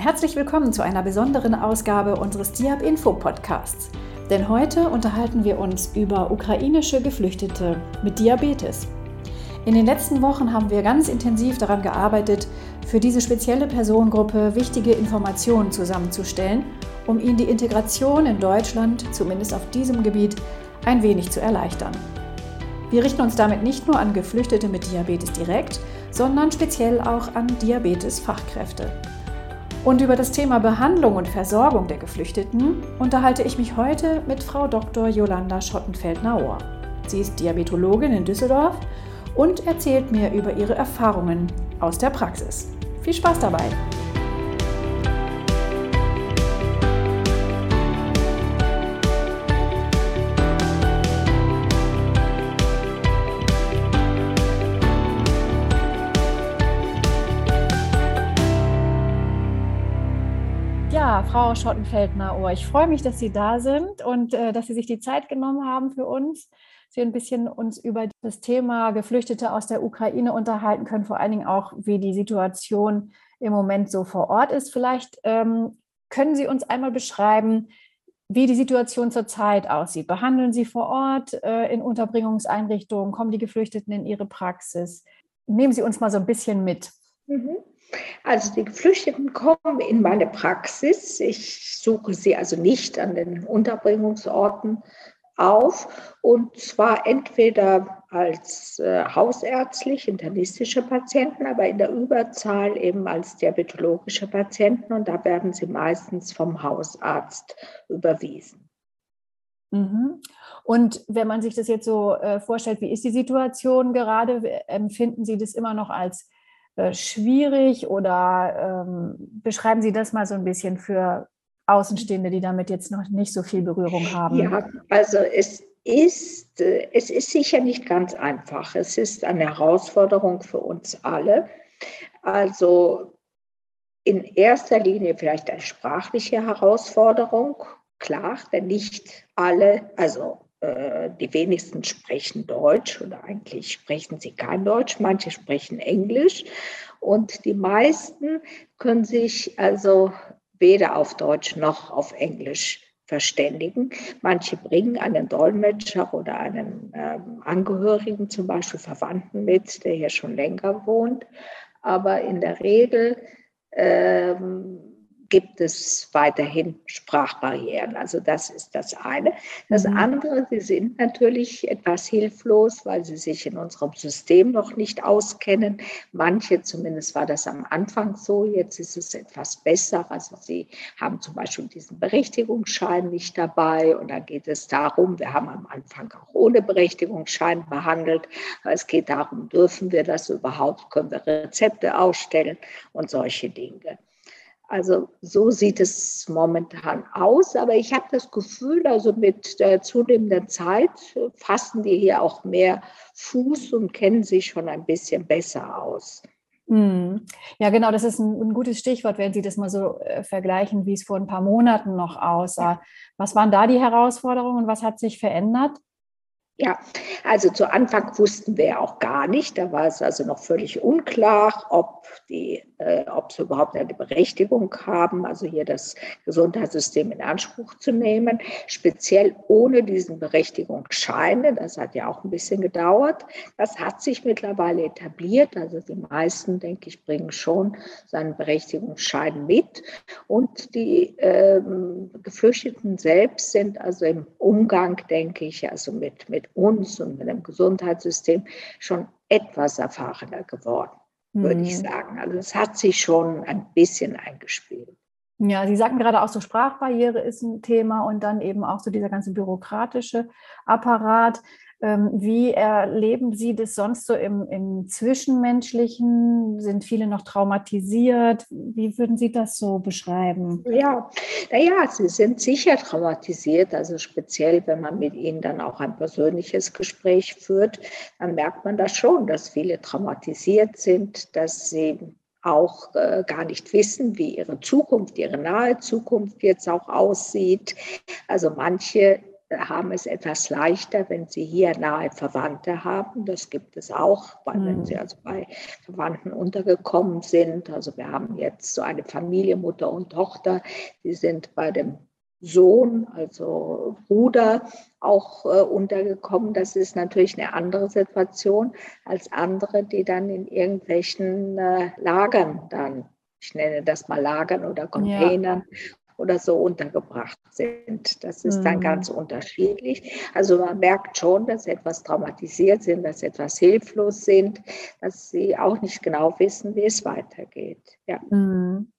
Herzlich willkommen zu einer besonderen Ausgabe unseres Diab Info Podcasts. Denn heute unterhalten wir uns über ukrainische Geflüchtete mit Diabetes. In den letzten Wochen haben wir ganz intensiv daran gearbeitet, für diese spezielle Personengruppe wichtige Informationen zusammenzustellen, um ihnen die Integration in Deutschland, zumindest auf diesem Gebiet, ein wenig zu erleichtern. Wir richten uns damit nicht nur an Geflüchtete mit Diabetes direkt, sondern speziell auch an Diabetes-Fachkräfte. Und über das Thema Behandlung und Versorgung der Geflüchteten unterhalte ich mich heute mit Frau Dr. Jolanda Schottenfeld-Naur. Sie ist Diabetologin in Düsseldorf und erzählt mir über ihre Erfahrungen aus der Praxis. Viel Spaß dabei! Frau Schottenfeldner-Ohr, ich freue mich, dass Sie da sind und äh, dass Sie sich die Zeit genommen haben für uns, dass wir ein bisschen uns über das Thema Geflüchtete aus der Ukraine unterhalten können, vor allen Dingen auch, wie die Situation im Moment so vor Ort ist. Vielleicht ähm, können Sie uns einmal beschreiben, wie die Situation zurzeit aussieht. Behandeln Sie vor Ort äh, in Unterbringungseinrichtungen? Kommen die Geflüchteten in Ihre Praxis? Nehmen Sie uns mal so ein bisschen mit. Mhm. Also die Geflüchteten kommen in meine Praxis. Ich suche sie also nicht an den Unterbringungsorten auf und zwar entweder als äh, hausärztlich internistische Patienten, aber in der Überzahl eben als diabetologische Patienten und da werden sie meistens vom Hausarzt überwiesen. Mhm. Und wenn man sich das jetzt so äh, vorstellt, wie ist die Situation gerade? Empfinden Sie das immer noch als äh, schwierig oder ähm, beschreiben Sie das mal so ein bisschen für Außenstehende, die damit jetzt noch nicht so viel Berührung haben? Ja, also es ist, äh, es ist sicher nicht ganz einfach. Es ist eine Herausforderung für uns alle. Also in erster Linie vielleicht eine sprachliche Herausforderung, klar, denn nicht alle, also äh, die wenigsten sprechen Deutsch oder eigentlich sprechen sie kein Deutsch, manche sprechen Englisch und die meisten können sich also weder auf Deutsch noch auf Englisch verständigen. Manche bringen einen Dolmetscher oder einen ähm, Angehörigen, zum Beispiel Verwandten mit, der hier schon länger wohnt. Aber in der Regel ähm, gibt es weiterhin Sprachbarrieren. Also das ist das eine. Das mhm. andere, sie sind natürlich etwas hilflos, weil sie sich in unserem System noch nicht auskennen. Manche, zumindest war das am Anfang so, jetzt ist es etwas besser. Also sie haben zum Beispiel diesen Berechtigungsschein nicht dabei und dann geht es darum, wir haben am Anfang auch ohne Berechtigungsschein behandelt, aber es geht darum, dürfen wir das überhaupt, können wir Rezepte ausstellen und solche Dinge. Also so sieht es momentan aus, aber ich habe das Gefühl, also mit der zunehmenden Zeit fassen die hier auch mehr Fuß und kennen sich schon ein bisschen besser aus. Hm. Ja, genau, das ist ein, ein, gutes Stichwort, wenn Sie das mal so äh, vergleichen, wie es vor ein paar Monaten noch aussah. Was waren da die Herausforderungen und was hat sich verändert? Ja, also zu Anfang wussten wir auch gar nicht. Da war es also noch völlig unklar, ob, die, äh, ob sie überhaupt eine Berechtigung haben, also hier das Gesundheitssystem in Anspruch zu nehmen. Speziell ohne diesen Berechtigungsschein. Das hat ja auch ein bisschen gedauert. Das hat sich mittlerweile etabliert. Also die meisten, denke ich, bringen schon seinen Berechtigungsschein mit. Und die ähm, Geflüchteten selbst sind also im Umgang, denke ich, also mit, mit uns und mit dem Gesundheitssystem schon etwas erfahrener geworden. Würde ich mhm. sagen. Also es hat sich schon ein bisschen eingespielt. Ja, Sie sagten gerade auch so Sprachbarriere ist ein Thema und dann eben auch so dieser ganze bürokratische Apparat. Ähm, wie erleben Sie das sonst so im, im Zwischenmenschlichen? Sind viele noch traumatisiert? Wie würden Sie das so beschreiben? Ja, naja, sie sind sicher traumatisiert. Also speziell, wenn man mit ihnen dann auch ein persönliches Gespräch führt, dann merkt man das schon, dass viele traumatisiert sind, dass sie auch äh, gar nicht wissen, wie ihre Zukunft, ihre nahe Zukunft jetzt auch aussieht. Also manche haben es etwas leichter, wenn sie hier nahe Verwandte haben. Das gibt es auch, weil wenn sie mhm. also bei Verwandten untergekommen sind. Also wir haben jetzt so eine Familie, Mutter und Tochter, die sind bei dem Sohn, also Bruder, auch äh, untergekommen. Das ist natürlich eine andere Situation als andere, die dann in irgendwelchen äh, Lagern dann, ich nenne das mal Lagern oder Containern ja oder so untergebracht sind. Das ist dann mhm. ganz unterschiedlich. Also man merkt schon, dass sie etwas traumatisiert sind, dass sie etwas hilflos sind, dass sie auch nicht genau wissen, wie es weitergeht. Ja. Mhm.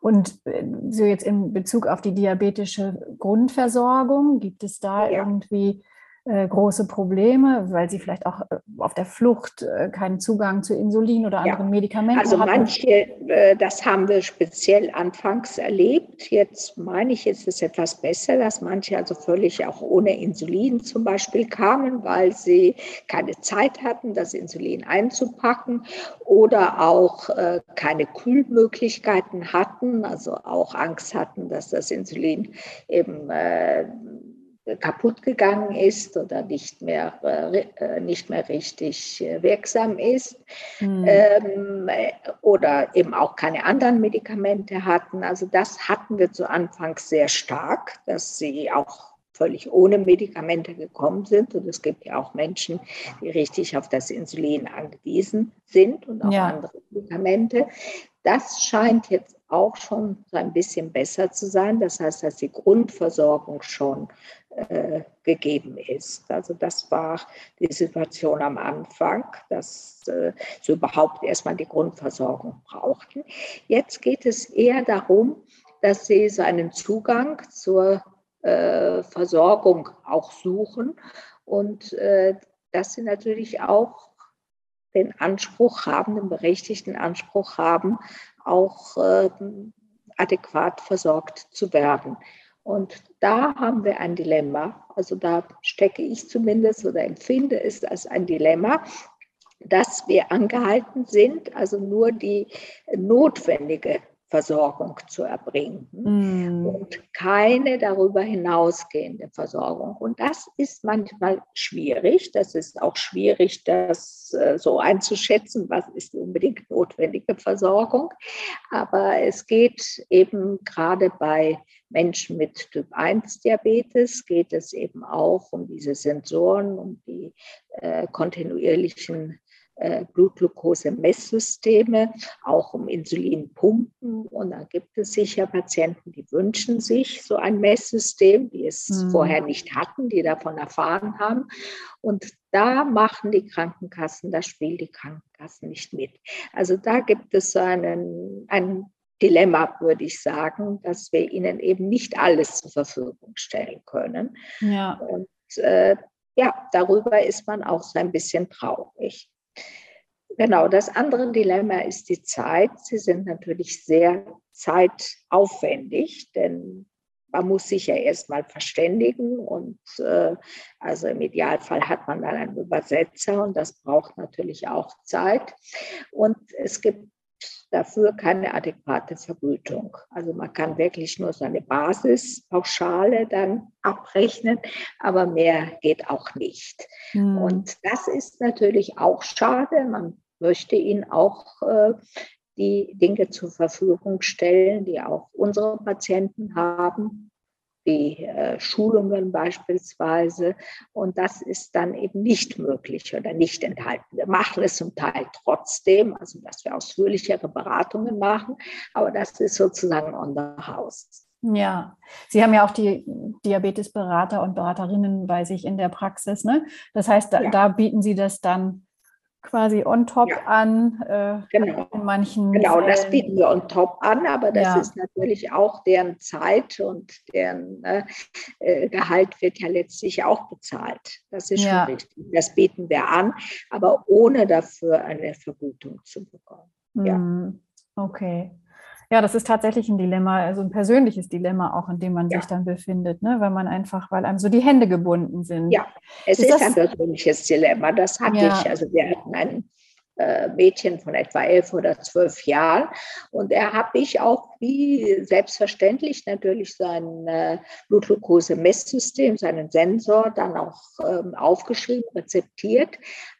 Und äh, so jetzt in Bezug auf die diabetische Grundversorgung, gibt es da ja. irgendwie äh, große Probleme, weil sie vielleicht auch äh, auf der Flucht äh, keinen Zugang zu Insulin oder anderen ja. Medikamenten also haben. Also manche, das haben wir speziell anfangs erlebt. Jetzt meine ich, ist es etwas besser, dass manche also völlig auch ohne Insulin zum Beispiel kamen, weil sie keine Zeit hatten, das Insulin einzupacken oder auch keine Kühlmöglichkeiten hatten, also auch Angst hatten, dass das Insulin eben kaputt gegangen ist oder nicht mehr, äh, nicht mehr richtig äh, wirksam ist mhm. ähm, oder eben auch keine anderen Medikamente hatten. Also das hatten wir zu Anfang sehr stark, dass sie auch völlig ohne Medikamente gekommen sind. Und es gibt ja auch Menschen, die richtig auf das Insulin angewiesen sind und auch ja. andere Medikamente. Das scheint jetzt auch schon so ein bisschen besser zu sein. Das heißt, dass die Grundversorgung schon äh, gegeben ist. Also das war die Situation am Anfang, dass äh, sie überhaupt erstmal die Grundversorgung brauchten. Jetzt geht es eher darum, dass sie so einen Zugang zur äh, Versorgung auch suchen und dass sie natürlich auch den Anspruch haben, den berechtigten Anspruch haben, auch äh, adäquat versorgt zu werden. Und da haben wir ein Dilemma. Also da stecke ich zumindest oder empfinde es als ein Dilemma, dass wir angehalten sind, also nur die notwendige Versorgung zu erbringen mm. und keine darüber hinausgehende Versorgung. Und das ist manchmal schwierig. Das ist auch schwierig, das äh, so einzuschätzen, was ist die unbedingt notwendige Versorgung. Aber es geht eben gerade bei Menschen mit Typ 1 Diabetes, geht es eben auch um diese Sensoren, um die äh, kontinuierlichen Blutglucose-Messsysteme, auch um Insulinpumpen. Und da gibt es sicher Patienten, die wünschen sich so ein Messsystem, die es mhm. vorher nicht hatten, die davon erfahren haben. Und da machen die Krankenkassen, da spielen die Krankenkassen nicht mit. Also da gibt es so einen, ein Dilemma, würde ich sagen, dass wir ihnen eben nicht alles zur Verfügung stellen können. Ja. Und äh, ja, darüber ist man auch so ein bisschen traurig. Genau, das andere Dilemma ist die Zeit. Sie sind natürlich sehr zeitaufwendig, denn man muss sich ja erstmal verständigen und äh, also im Idealfall hat man dann einen Übersetzer und das braucht natürlich auch Zeit. Und es gibt dafür keine adäquate Vergütung. Also man kann wirklich nur seine Basispauschale dann abrechnen, aber mehr geht auch nicht. Mhm. Und das ist natürlich auch schade. Man möchte ihnen auch äh, die Dinge zur Verfügung stellen, die auch unsere Patienten haben, wie äh, Schulungen beispielsweise. Und das ist dann eben nicht möglich oder nicht enthalten. Wir machen es zum Teil trotzdem, also dass wir ausführlichere Beratungen machen, aber das ist sozusagen on the house. Ja, Sie haben ja auch die Diabetesberater und Beraterinnen bei sich in der Praxis. Ne? Das heißt, da, ja. da bieten Sie das dann quasi on top ja. an. Äh, genau. In manchen genau, Fällen. das bieten wir on top an, aber das ja. ist natürlich auch deren Zeit und deren äh, äh, Gehalt wird ja letztlich auch bezahlt. Das ist schon ja. richtig. Das bieten wir an, aber ohne dafür eine Vergütung zu bekommen. Ja. Mhm. Okay. Ja, das ist tatsächlich ein Dilemma, also ein persönliches Dilemma auch, in dem man ja. sich dann befindet, ne? weil man einfach, weil einem so die Hände gebunden sind. Ja, es ist, ist ein persönliches Dilemma. Das hatte ja. ich. Also wir hatten einen äh, Mädchen von etwa elf oder zwölf Jahren. Und er habe ich auch wie selbstverständlich natürlich sein äh, Blutglucose-Messsystem, seinen Sensor dann auch ähm, aufgeschrieben, rezeptiert.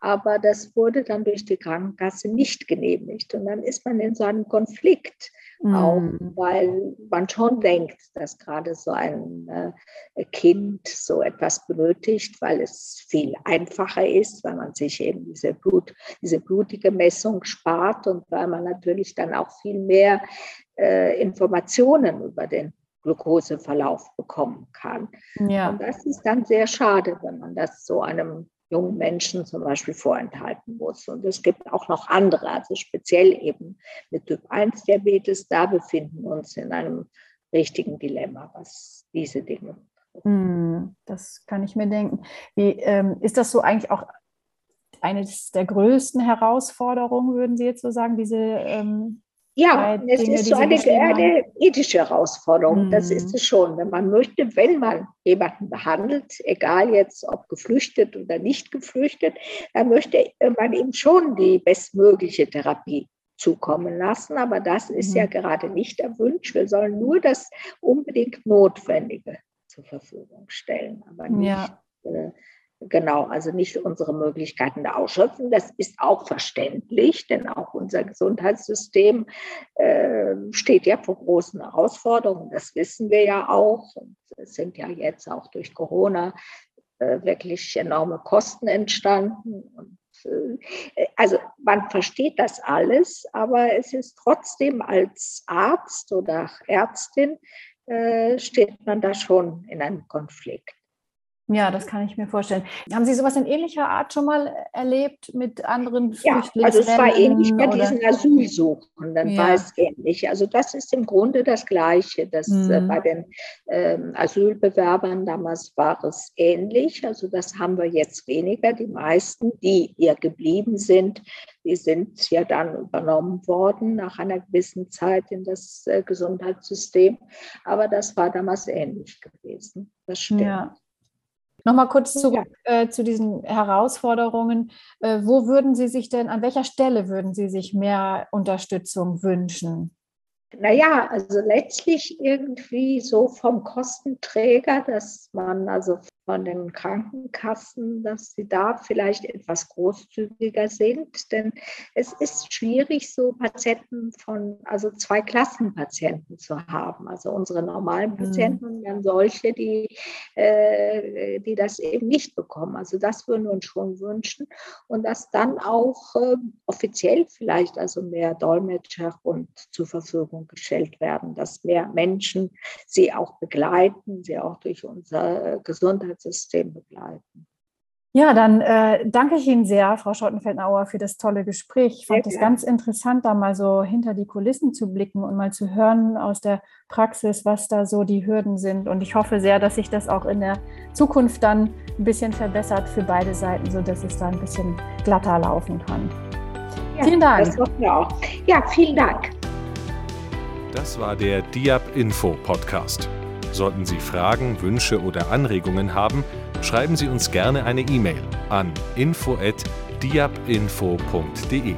Aber das wurde dann durch die Krankenkasse nicht genehmigt. Und dann ist man in so einem Konflikt Mhm. Auch weil man schon denkt, dass gerade so ein äh, Kind so etwas benötigt, weil es viel einfacher ist, weil man sich eben diese, Blut, diese blutige Messung spart und weil man natürlich dann auch viel mehr äh, Informationen über den Glukoseverlauf bekommen kann. Ja. Und das ist dann sehr schade, wenn man das so einem jungen Menschen zum Beispiel vorenthalten muss. Und es gibt auch noch andere, also speziell eben mit Typ 1 Diabetes, da befinden wir uns in einem richtigen Dilemma, was diese Dinge hm, das kann ich mir denken. Wie, ähm, ist das so eigentlich auch eine der größten Herausforderungen, würden Sie jetzt so sagen, diese ähm, ja, es Dinge, ist so eine, eine, ethische Herausforderung. Mhm. Das ist es schon. Wenn man möchte, wenn man jemanden behandelt, egal jetzt ob geflüchtet oder nicht geflüchtet, dann möchte man ihm schon die bestmögliche Therapie zukommen lassen. Aber das ist mhm. ja gerade nicht erwünscht. Wir sollen nur das unbedingt Notwendige zur Verfügung stellen, aber nicht ja. äh, Genau, also nicht unsere Möglichkeiten da ausschöpfen. Das ist auch verständlich, denn auch unser Gesundheitssystem äh, steht ja vor großen Herausforderungen. Das wissen wir ja auch. Und es sind ja jetzt auch durch Corona äh, wirklich enorme Kosten entstanden. Und, äh, also man versteht das alles, aber es ist trotzdem als Arzt oder Ärztin äh, steht man da schon in einem Konflikt. Ja, das kann ich mir vorstellen. Haben Sie sowas in ähnlicher Art schon mal erlebt mit anderen Flüchtlingen? Ja, also es war ähnlich bei diesen Asylsuchenden, ja. war es ähnlich. Also das ist im Grunde das Gleiche. Das, äh, mhm. bei den ähm, Asylbewerbern damals war es ähnlich. Also das haben wir jetzt weniger. Die meisten, die hier geblieben sind, die sind ja dann übernommen worden nach einer gewissen Zeit in das äh, Gesundheitssystem. Aber das war damals ähnlich gewesen. Das stimmt. Ja. Nochmal kurz zurück ja. äh, zu diesen Herausforderungen. Äh, wo würden Sie sich denn, an welcher Stelle würden Sie sich mehr Unterstützung wünschen? Naja, also letztlich irgendwie so vom Kostenträger, dass man also von den Krankenkassen, dass sie da vielleicht etwas großzügiger sind. Denn es ist schwierig, so Patienten von, also zwei Klassenpatienten zu haben. Also unsere normalen mhm. Patienten und dann solche, die, äh, die das eben nicht bekommen. Also das würden wir uns schon wünschen. Und dass dann auch äh, offiziell vielleicht also mehr Dolmetscher und zur Verfügung gestellt werden, dass mehr Menschen sie auch begleiten, sie auch durch unser Gesundheits Gesundheitssystem begleiten. Ja, dann äh, danke ich Ihnen sehr, Frau Schottenfeldnauer, für das tolle Gespräch. Ich fand es ganz interessant, da mal so hinter die Kulissen zu blicken und mal zu hören aus der Praxis, was da so die Hürden sind. Und ich hoffe sehr, dass sich das auch in der Zukunft dann ein bisschen verbessert für beide Seiten, sodass es da ein bisschen glatter laufen kann. Ja, vielen Dank. Das wir auch. Ja, vielen Dank. Das war der Diab Info Podcast. Sollten Sie Fragen, Wünsche oder Anregungen haben, schreiben Sie uns gerne eine E-Mail an info@diabinfo.de.